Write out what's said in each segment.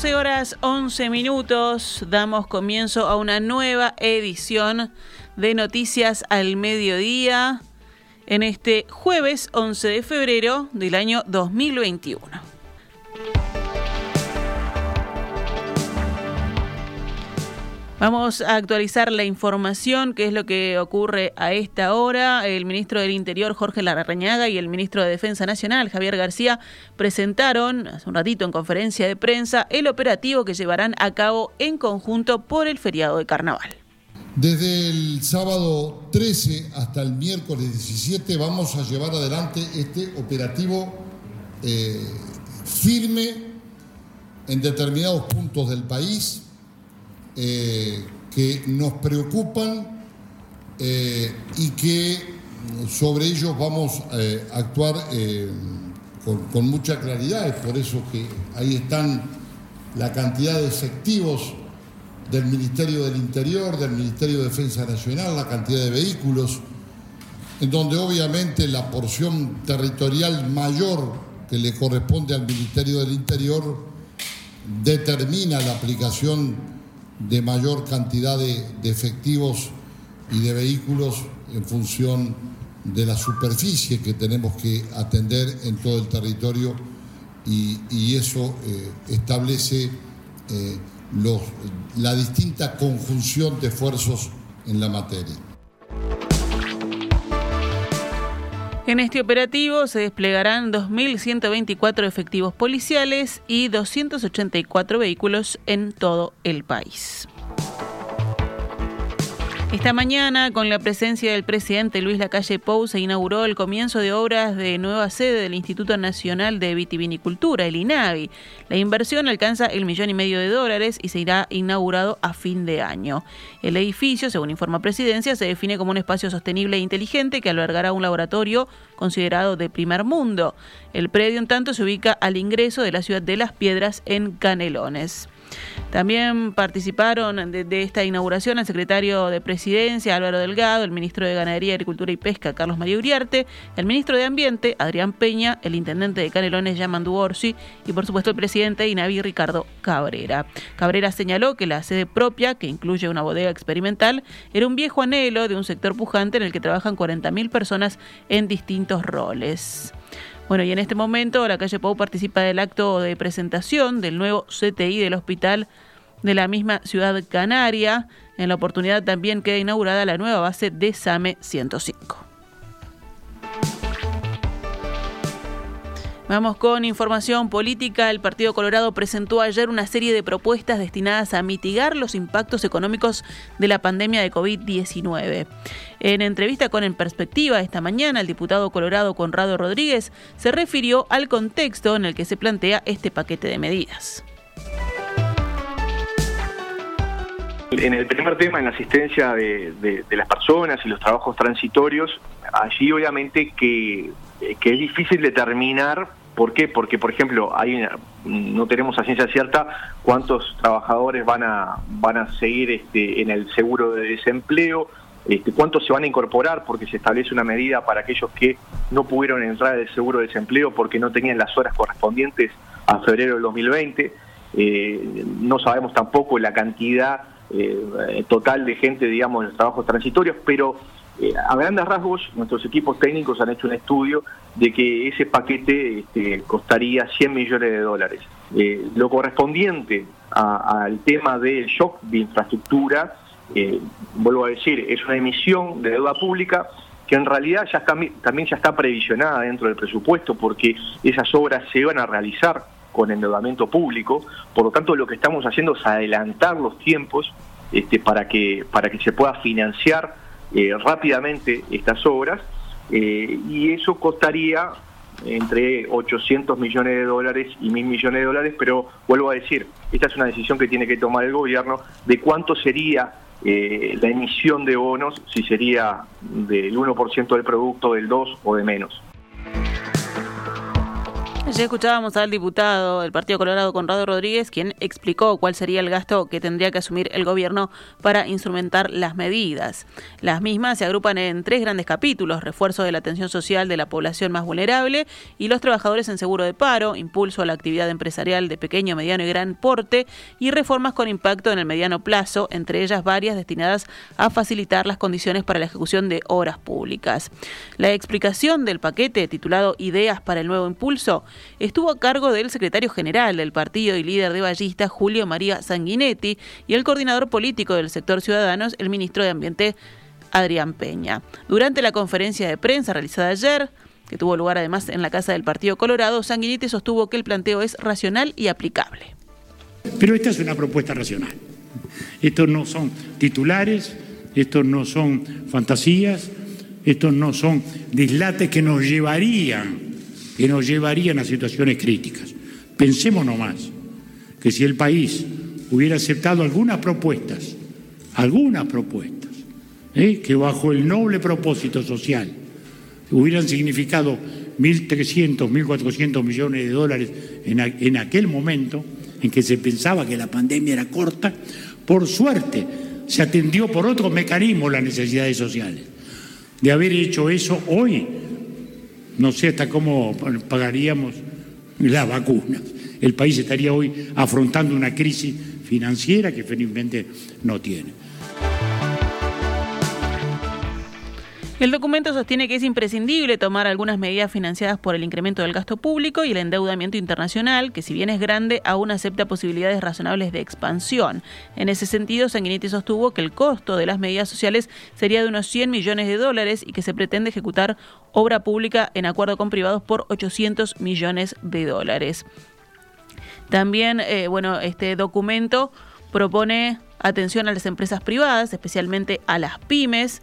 12 horas 11 minutos, damos comienzo a una nueva edición de Noticias al Mediodía en este jueves 11 de febrero del año 2021. Vamos a actualizar la información, qué es lo que ocurre a esta hora. El ministro del Interior, Jorge Larrañaga, y el ministro de Defensa Nacional, Javier García, presentaron hace un ratito en conferencia de prensa el operativo que llevarán a cabo en conjunto por el feriado de Carnaval. Desde el sábado 13 hasta el miércoles 17 vamos a llevar adelante este operativo eh, firme en determinados puntos del país eh, que nos preocupan eh, y que sobre ellos vamos eh, a actuar con, mucha claridad. Es por eso que ahí están la cantidad de efectivos del Ministerio del Interior, del Ministerio de Defensa Nacional, la cantidad de vehículos, en donde obviamente la porción territorial mayor que le corresponde al Ministerio del Interior determina la aplicación de mayor cantidad de, efectivos y de vehículos en función de la superficie que tenemos que atender en todo el territorio y, eso eh, establece eh, la distinta conjunción de esfuerzos en la materia. En este operativo se desplegarán 2.124 efectivos policiales y 284 vehículos en todo el país. Esta mañana, con la presencia del presidente Luis Lacalle Pou, se inauguró el comienzo de obras de nueva sede del Instituto Nacional de Vitivinicultura, el INAVI. La inversión alcanza el millón y medio de dólares y se irá inaugurado a fin de año. El edificio, según informa Presidencia, se define como un espacio sostenible e inteligente que albergará un laboratorio considerado de primer mundo. El predio, en tanto, se ubica al ingreso de la ciudad de Las Piedras en Canelones. También participaron de, esta inauguración el secretario de Presidencia, Álvaro Delgado, el ministro de Ganadería, Agricultura y Pesca, Carlos María Uriarte, el ministro de Ambiente, Adrián Peña, el intendente de Canelones, Yamandu Orsi, y por supuesto el presidente de INAVI, Ricardo Cabrera. Cabrera señaló que la sede propia, que incluye una bodega experimental, era un viejo anhelo de un sector pujante en el que trabajan 40.000 personas en distintos roles. Bueno, y en este momento la calle Pau participa del acto de presentación del nuevo CTI del hospital de la misma ciudad canaria. En la oportunidad también queda inaugurada la nueva base de SAME 105. Vamos con información política. El Partido Colorado presentó ayer una serie de propuestas destinadas a mitigar los impactos económicos de la pandemia de COVID-19. En entrevista con En Perspectiva esta mañana, el diputado colorado Conrado Rodríguez se refirió al contexto en el que se plantea este paquete de medidas. En el primer tema, en la asistencia de, las personas y los trabajos transitorios, allí obviamente que, es difícil determinar ¿Por qué? Porque, por ejemplo, hay no tenemos a ciencia cierta cuántos trabajadores van a, van a seguir este, en el seguro de desempleo, este, cuántos se van a incorporar porque se establece una medida para aquellos que no pudieron entrar al seguro de desempleo porque no tenían las horas correspondientes a febrero del 2020. Eh, no sabemos tampoco la cantidad eh, total de gente, digamos, en los trabajos transitorios, pero eh, a grandes rasgos, nuestros equipos técnicos han hecho un estudio de que ese paquete este, costaría 100 millones de dólares. Eh, lo correspondiente al tema del shock de infraestructura, eh, vuelvo a decir, es una emisión de deuda pública que en realidad ya también ya está previsionada dentro del presupuesto porque esas obras se van a realizar con endeudamiento público, por lo tanto lo que estamos haciendo es adelantar los tiempos este, para, que, para que se pueda financiar eh, rápidamente estas obras eh, y eso costaría entre 800 millones de dólares y mil millones de dólares, pero vuelvo a decir, esta es una decisión que tiene que tomar el gobierno de cuánto sería eh, la emisión de bonos, si sería del 1% del producto, del 2% o de menos. Ya escuchábamos al diputado del Partido Colorado, Conrado Rodríguez, quien explicó cuál sería el gasto que tendría que asumir el gobierno para instrumentar las medidas. Las mismas se agrupan en tres grandes capítulos, refuerzo de la atención social de la población más vulnerable y los trabajadores en seguro de paro, impulso a la actividad empresarial de pequeño, mediano y gran porte y reformas con impacto en el mediano plazo, entre ellas varias destinadas a facilitar las condiciones para la ejecución de obras públicas. La explicación del paquete titulado Ideas para el nuevo impulso estuvo a cargo del secretario general del partido y líder de Ballista, Julio María Sanguinetti, y el coordinador político del sector Ciudadanos, el ministro de Ambiente, Adrián Peña. Durante la conferencia de prensa realizada ayer, que tuvo lugar además en la Casa del Partido Colorado, Sanguinetti sostuvo que el planteo es racional y aplicable. Pero esta es una propuesta racional. Estos no son titulares, estos no son fantasías, estos no son dislates que nos llevarían que nos llevarían a situaciones críticas. Pensemos nomás que si el país hubiera aceptado algunas propuestas, algunas propuestas, ¿eh? que bajo el noble propósito social hubieran significado 1.300, 1.400 millones de dólares en, en aquel momento en que se pensaba que la pandemia era corta, por suerte se atendió por otros mecanismos las necesidades sociales. De haber hecho eso hoy, no sé hasta cómo pagaríamos la vacuna. El país estaría hoy afrontando una crisis financiera que felizmente no tiene. El documento sostiene que es imprescindible tomar algunas medidas financiadas por el incremento del gasto público y el endeudamiento internacional, que si bien es grande, aún acepta posibilidades razonables de expansión. En ese sentido, Sanguinetti sostuvo que el costo de las medidas sociales sería de unos 100 millones de dólares y que se pretende ejecutar obra pública en acuerdo con privados por 800 millones de dólares. También, eh, bueno, este documento propone atención a las empresas privadas, especialmente a las pymes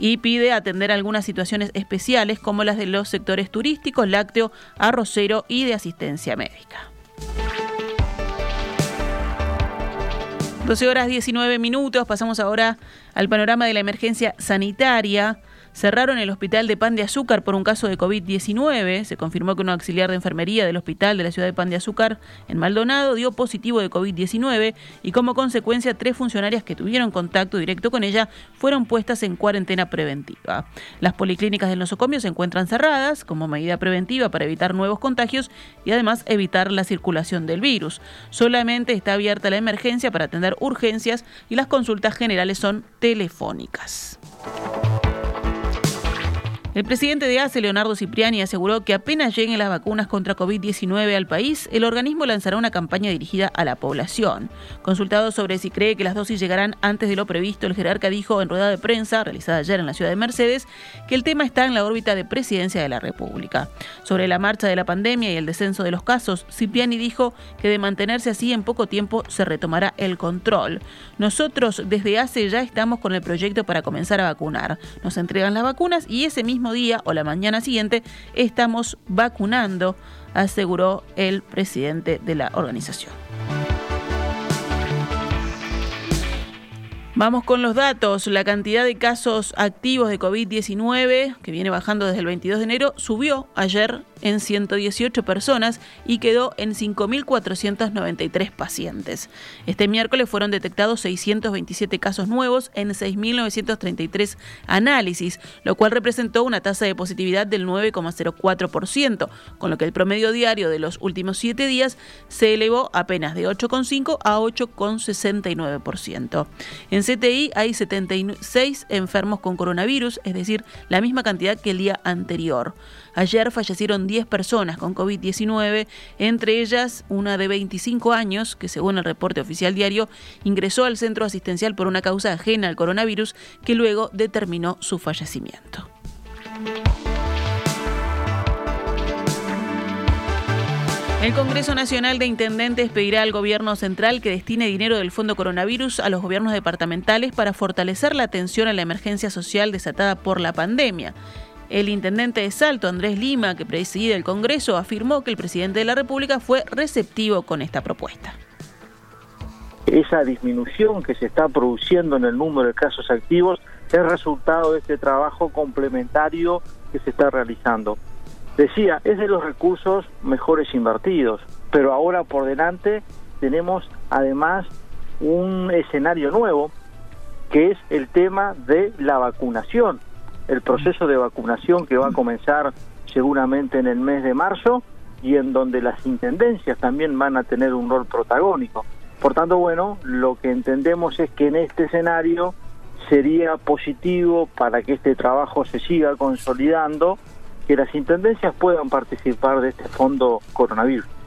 y pide atender algunas situaciones especiales como las de los sectores turísticos, lácteo, arrocero y de asistencia médica. 12 horas 19 minutos, pasamos ahora al panorama de la emergencia sanitaria. Cerraron el hospital de Pan de Azúcar por un caso de COVID-19. Se confirmó que un auxiliar de enfermería del hospital de la ciudad de Pan de Azúcar, en Maldonado, dio positivo de COVID-19 y como consecuencia tres funcionarias que tuvieron contacto directo con ella fueron puestas en cuarentena preventiva. Las policlínicas del nosocomio se encuentran cerradas como medida preventiva para evitar nuevos contagios y además evitar la circulación del virus. Solamente está abierta la emergencia para atender urgencias y las consultas generales son telefónicas. El presidente de ACE, Leonardo Cipriani, aseguró que apenas lleguen las vacunas contra COVID-19 al país, el organismo lanzará una campaña dirigida a la población. Consultado sobre si cree que las dosis llegarán antes de lo previsto, el jerarca dijo en rueda de prensa realizada ayer en la ciudad de Mercedes que el tema está en la órbita de presidencia de la República. Sobre la marcha de la pandemia y el descenso de los casos, Cipriani dijo que de mantenerse así en poco tiempo se retomará el control. Nosotros desde ACE ya estamos con el proyecto para comenzar a vacunar. Nos entregan las vacunas y ese mismo día o la mañana siguiente estamos vacunando, aseguró el presidente de la organización. Vamos con los datos. La cantidad de casos activos de COVID-19, que viene bajando desde el 22 de enero, subió ayer en 118 personas y quedó en 5.493 pacientes. Este miércoles fueron detectados 627 casos nuevos en 6.933 análisis, lo cual representó una tasa de positividad del 9,04%, con lo que el promedio diario de los últimos siete días se elevó apenas de 8,5 a 8,69%. En CTI hay 76 enfermos con coronavirus, es decir, la misma cantidad que el día anterior. Ayer fallecieron 10 personas con COVID-19, entre ellas una de 25 años, que según el reporte oficial diario, ingresó al centro asistencial por una causa ajena al coronavirus, que luego determinó su fallecimiento. El Congreso Nacional de Intendentes pedirá al Gobierno Central que destine dinero del Fondo Coronavirus a los gobiernos departamentales para fortalecer la atención a la emergencia social desatada por la pandemia. El intendente de Salto, Andrés Lima, que preside el Congreso, afirmó que el presidente de la República fue receptivo con esta propuesta. Esa disminución que se está produciendo en el número de casos activos es resultado de este trabajo complementario que se está realizando. decía, es de los recursos mejores invertidos, pero ahora por delante tenemos además un escenario nuevo, que es el tema de la vacunación, el proceso de vacunación que va a comenzar seguramente en el mes de marzo y en donde las intendencias también van a tener un rol protagónico. Por tanto, bueno, lo que entendemos es que en este escenario sería positivo para que este trabajo se siga consolidando, que las intendencias puedan participar de este fondo coronavirus.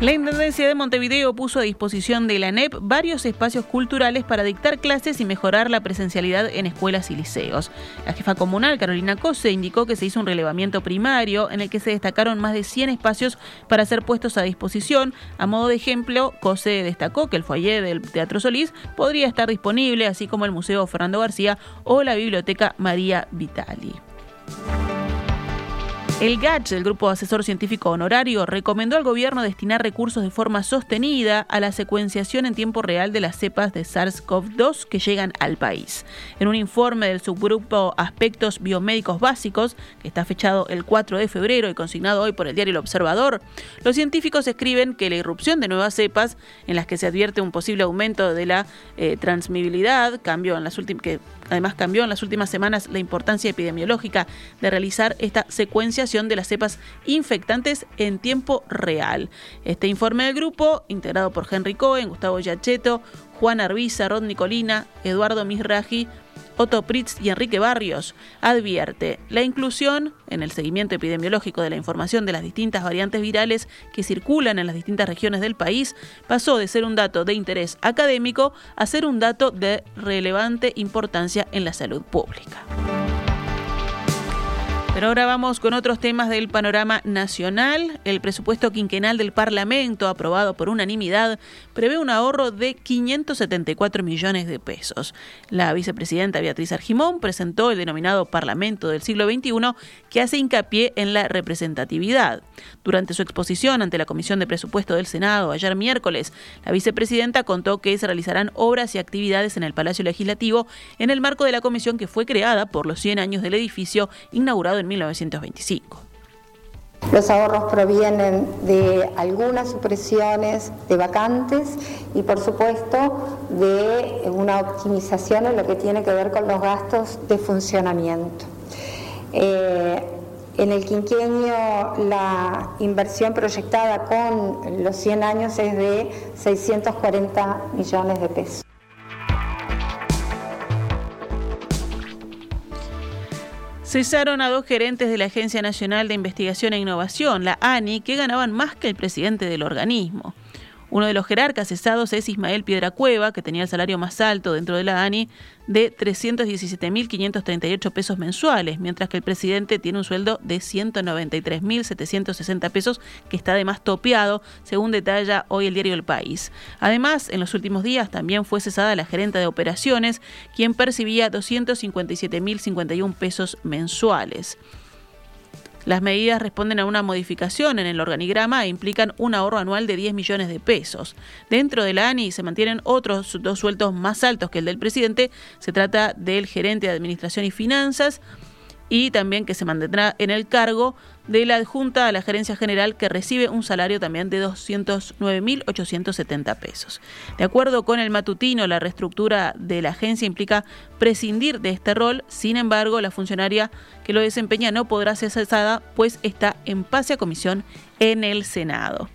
La Intendencia de Montevideo puso a disposición de la NEP varios espacios culturales para dictar clases y mejorar la presencialidad en escuelas y liceos. La jefa comunal, Carolina Cose, indicó que se hizo un relevamiento primario en el que se destacaron más de 100 espacios para ser puestos a disposición. A modo de ejemplo, Cose destacó que el foyer del Teatro Solís podría estar disponible, así como el Museo Fernando García o la Biblioteca María Vitali. El GACH, el Grupo Asesor Científico Honorario, recomendó al gobierno destinar recursos de forma sostenida a la secuenciación en tiempo real de las cepas de SARS-CoV-2 que llegan al país. En un informe del subgrupo Aspectos Biomédicos Básicos, que está fechado el 4 de febrero y consignado hoy por el diario El Observador, los científicos escriben que la irrupción de nuevas cepas, en las que se advierte un posible aumento de la eh, cambio en las últimas que Además, cambió en las últimas semanas la importancia epidemiológica de realizar esta secuenciación de las cepas infectantes en tiempo real. Este informe del grupo, integrado por Henry Cohen, Gustavo Yacheto, Juan Arbiza, Rod Nicolina, Eduardo Misraji, Otto Pritz y Enrique Barrios, advierte la inclusión en el seguimiento epidemiológico de la información de las distintas variantes virales que circulan en las distintas regiones del país pasó de ser un dato de interés académico a ser un dato de relevante importancia en la salud pública. Pero ahora vamos con otros temas del panorama nacional. El presupuesto quinquenal del Parlamento, aprobado por unanimidad, prevé un ahorro de 574 millones de pesos. La vicepresidenta Beatriz Argimón presentó el denominado Parlamento del siglo XXI, que hace hincapié en la representatividad. Durante su exposición ante la Comisión de Presupuesto del Senado ayer miércoles, la vicepresidenta contó que se realizarán obras y actividades en el Palacio Legislativo en el marco de la comisión que fue creada por los 100 años del edificio inaugurado en 1925. Los ahorros provienen de algunas supresiones de vacantes y por supuesto de una optimización en lo que tiene que ver con los gastos de funcionamiento. Eh, en el quinquenio la inversión proyectada con los 100 años es de 640 millones de pesos. Cesaron a dos gerentes de la Agencia Nacional de Investigación e Innovación, la ANI, que ganaban más que el presidente del organismo. Uno de los jerarcas cesados es Ismael Piedra Cueva, que tenía el salario más alto dentro de la ANI de 317.538 pesos mensuales, mientras que el presidente tiene un sueldo de 193.760 pesos, que está además topeado, según detalla hoy el diario El País. Además, en los últimos días también fue cesada la gerente de operaciones, quien percibía 257.051 pesos mensuales. Las medidas responden a una modificación en el organigrama e implican un ahorro anual de 10 millones de pesos. Dentro de la ANI se mantienen otros dos sueldos más altos que el del presidente. Se trata del gerente de Administración y Finanzas y también que se mantendrá en el cargo de la adjunta a la gerencia general que recibe un salario también de 209.870 pesos. De acuerdo con el matutino, la reestructura de la agencia implica prescindir de este rol, sin embargo, la funcionaria que lo desempeña no podrá ser cesada, pues está en pase a comisión en el Senado.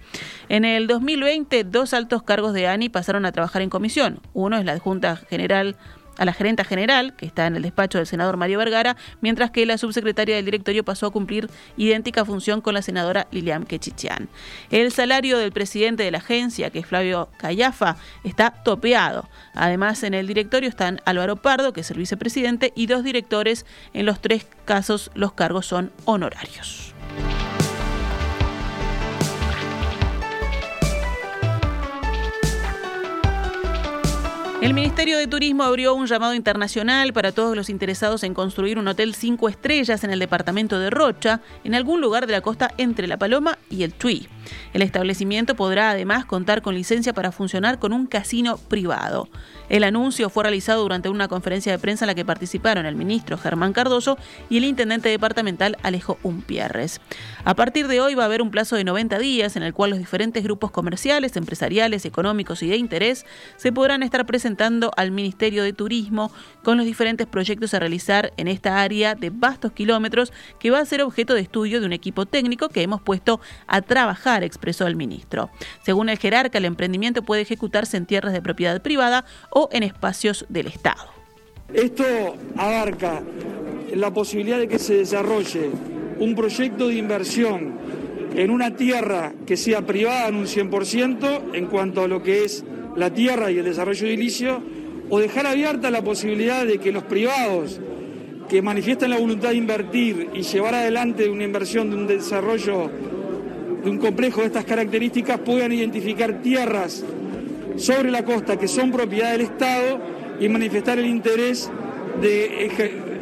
En el 2020, dos altos cargos de ANI pasaron a trabajar en comisión. Uno es la adjunta general a la gerenta general, que está en el despacho del senador Mario Vergara, mientras que la subsecretaria del directorio pasó a cumplir idéntica función con la senadora Lilian Quechichian. El salario del presidente de la agencia, que es Flavio Callafa, está topeado. Además, en el directorio están Álvaro Pardo, que es el vicepresidente, y dos directores. En los tres casos, los cargos son honorarios. El Ministerio de Turismo abrió un llamado internacional para todos los interesados en construir un hotel cinco estrellas en el departamento de Rocha, en algún lugar de la costa entre La Paloma y el Tui. El establecimiento podrá además contar con licencia para funcionar con un casino privado. El anuncio fue realizado durante una conferencia de prensa en la que participaron el ministro Germán Cardoso y el intendente departamental Alejo Umpierres. A partir de hoy va a haber un plazo de 90 días en el cual los diferentes grupos comerciales, empresariales, económicos y de interés se podrán estar presentando al Ministerio de Turismo con los diferentes proyectos a realizar en esta área de vastos kilómetros que va a ser objeto de estudio de un equipo técnico que hemos puesto a trabajar, expresó el ministro. Según el jerarca, el emprendimiento puede ejecutarse en tierras de propiedad privada o en espacios del Estado. Esto abarca la posibilidad de que se desarrolle un proyecto de inversión en una tierra que sea privada en un 100% en cuanto a lo que es la tierra y el desarrollo edilicio, o dejar abierta la posibilidad de que los privados que manifiestan la voluntad de invertir y llevar adelante una inversión de un desarrollo de un complejo de estas características puedan identificar tierras sobre la costa que son propiedad del Estado y manifestar el interés de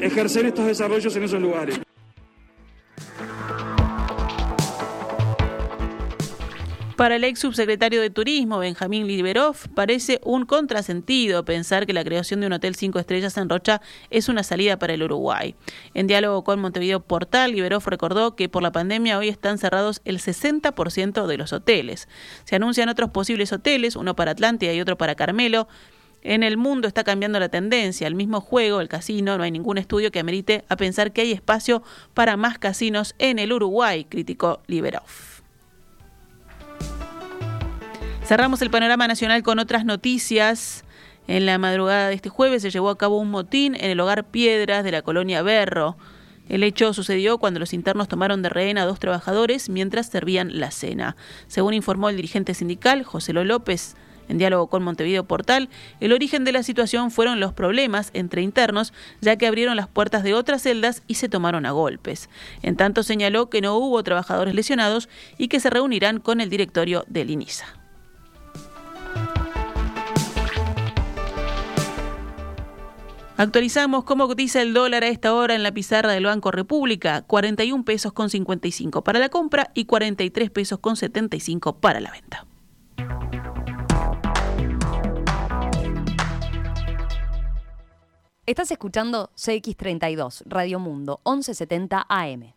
ejercer estos desarrollos en esos lugares. Para el ex subsecretario de Turismo, Benjamín Liberov, parece un contrasentido pensar que la creación de un hotel cinco estrellas en Rocha es una salida para el Uruguay. En diálogo con Montevideo Portal, Liberov recordó que por la pandemia hoy están cerrados el 60% de los hoteles. Se anuncian otros posibles hoteles, uno para Atlántida y otro para Carmelo. En el mundo está cambiando la tendencia. El mismo juego, el casino, no hay ningún estudio que amerite a pensar que hay espacio para más casinos en el Uruguay, criticó Liberov. Cerramos el panorama nacional con otras noticias. En la madrugada de este jueves se llevó a cabo un motín en el hogar Piedras de la colonia Berro. El hecho sucedió cuando los internos tomaron de rehén a dos trabajadores mientras servían la cena. Según informó el dirigente sindical, José López, en diálogo con Montevideo Portal, el origen de la situación fueron los problemas entre internos, ya que abrieron las puertas de otras celdas y se tomaron a golpes. En tanto señaló que no hubo trabajadores lesionados y que se reunirán con el directorio del INISA. Actualizamos cómo cotiza el dólar a esta hora en la pizarra del Banco República, 41 pesos con 55 para la compra y 43 pesos con 75 para la venta. Estás escuchando CX32, Radio Mundo, 1170 AM.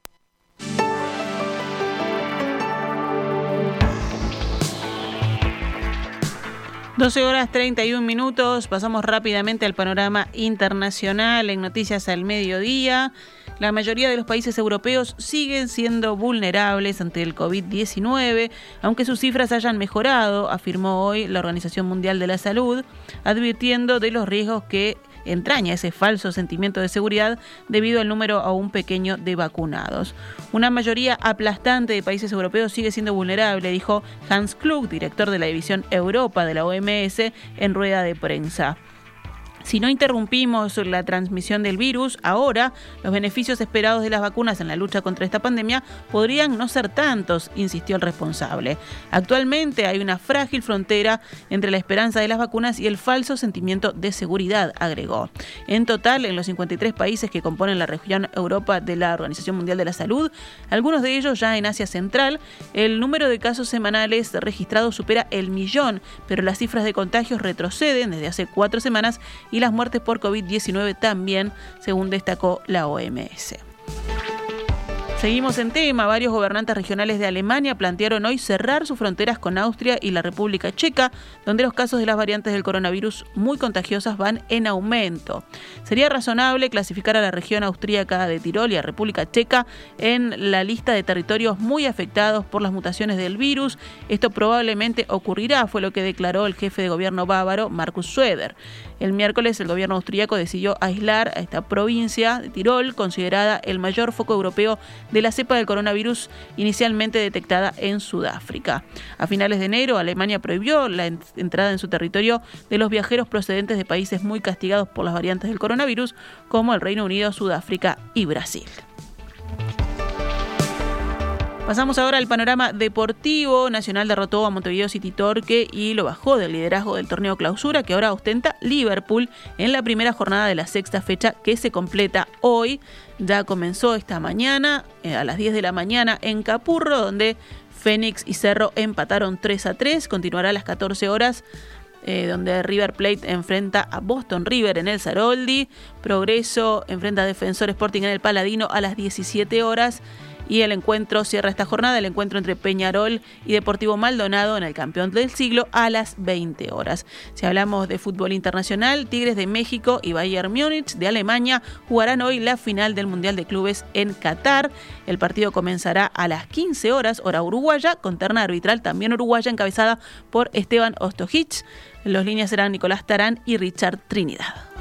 12 horas 31 minutos, pasamos rápidamente al panorama internacional en noticias al mediodía. La mayoría de los países europeos siguen siendo vulnerables ante el COVID-19, aunque sus cifras hayan mejorado, afirmó hoy la Organización Mundial de la Salud, advirtiendo de los riesgos que entraña ese falso sentimiento de seguridad debido al número aún pequeño de vacunados. Una mayoría aplastante de países europeos sigue siendo vulnerable, dijo Hans Klug, director de la División Europa de la OMS, en rueda de prensa. Si no interrumpimos la transmisión del virus, ahora los beneficios esperados de las vacunas en la lucha contra esta pandemia podrían no ser tantos, insistió el responsable. Actualmente hay una frágil frontera entre la esperanza de las vacunas y el falso sentimiento de seguridad, agregó. En total, en los 53 países que componen la región Europa de la Organización Mundial de la Salud, algunos de ellos ya en Asia Central, el número de casos semanales registrados supera el millón, pero las cifras de contagios retroceden desde hace cuatro semanas y las muertes por COVID-19 también, según destacó la OMS. Seguimos en tema. Varios gobernantes regionales de Alemania plantearon hoy cerrar sus fronteras con Austria y la República Checa, donde los casos de las variantes del coronavirus muy contagiosas van en aumento. Sería razonable clasificar a la región austríaca de Tirol y a República Checa en la lista de territorios muy afectados por las mutaciones del virus. Esto probablemente ocurrirá, fue lo que declaró el jefe de gobierno bávaro, Markus Söder. El miércoles el gobierno austríaco decidió aislar a esta provincia de Tirol, considerada el mayor foco europeo de la cepa del coronavirus inicialmente detectada en Sudáfrica. A finales de enero, Alemania prohibió la entrada en su territorio de los viajeros procedentes de países muy castigados por las variantes del coronavirus, como el Reino Unido, Sudáfrica y Brasil. Pasamos ahora al panorama deportivo. Nacional derrotó a Montevideo City Torque y lo bajó del liderazgo del torneo clausura que ahora ostenta Liverpool en la primera jornada de la sexta fecha que se completa hoy. Ya comenzó esta mañana eh, a las 10 de la mañana en Capurro donde Fénix y Cerro empataron 3 a 3. Continuará a las 14 horas eh, donde River Plate enfrenta a Boston River en el Saroldi. Progreso enfrenta a Defensor Sporting en el Paladino a las 17 horas. Y el encuentro cierra esta jornada, el encuentro entre Peñarol y Deportivo Maldonado en el campeón del siglo a las 20 horas. Si hablamos de fútbol internacional, Tigres de México y Bayern Múnich de Alemania jugarán hoy la final del Mundial de Clubes en Qatar. El partido comenzará a las 15 horas, hora uruguaya, con terna arbitral también uruguaya encabezada por Esteban Ostojic. Los líneas serán Nicolás Tarán y Richard Trinidad.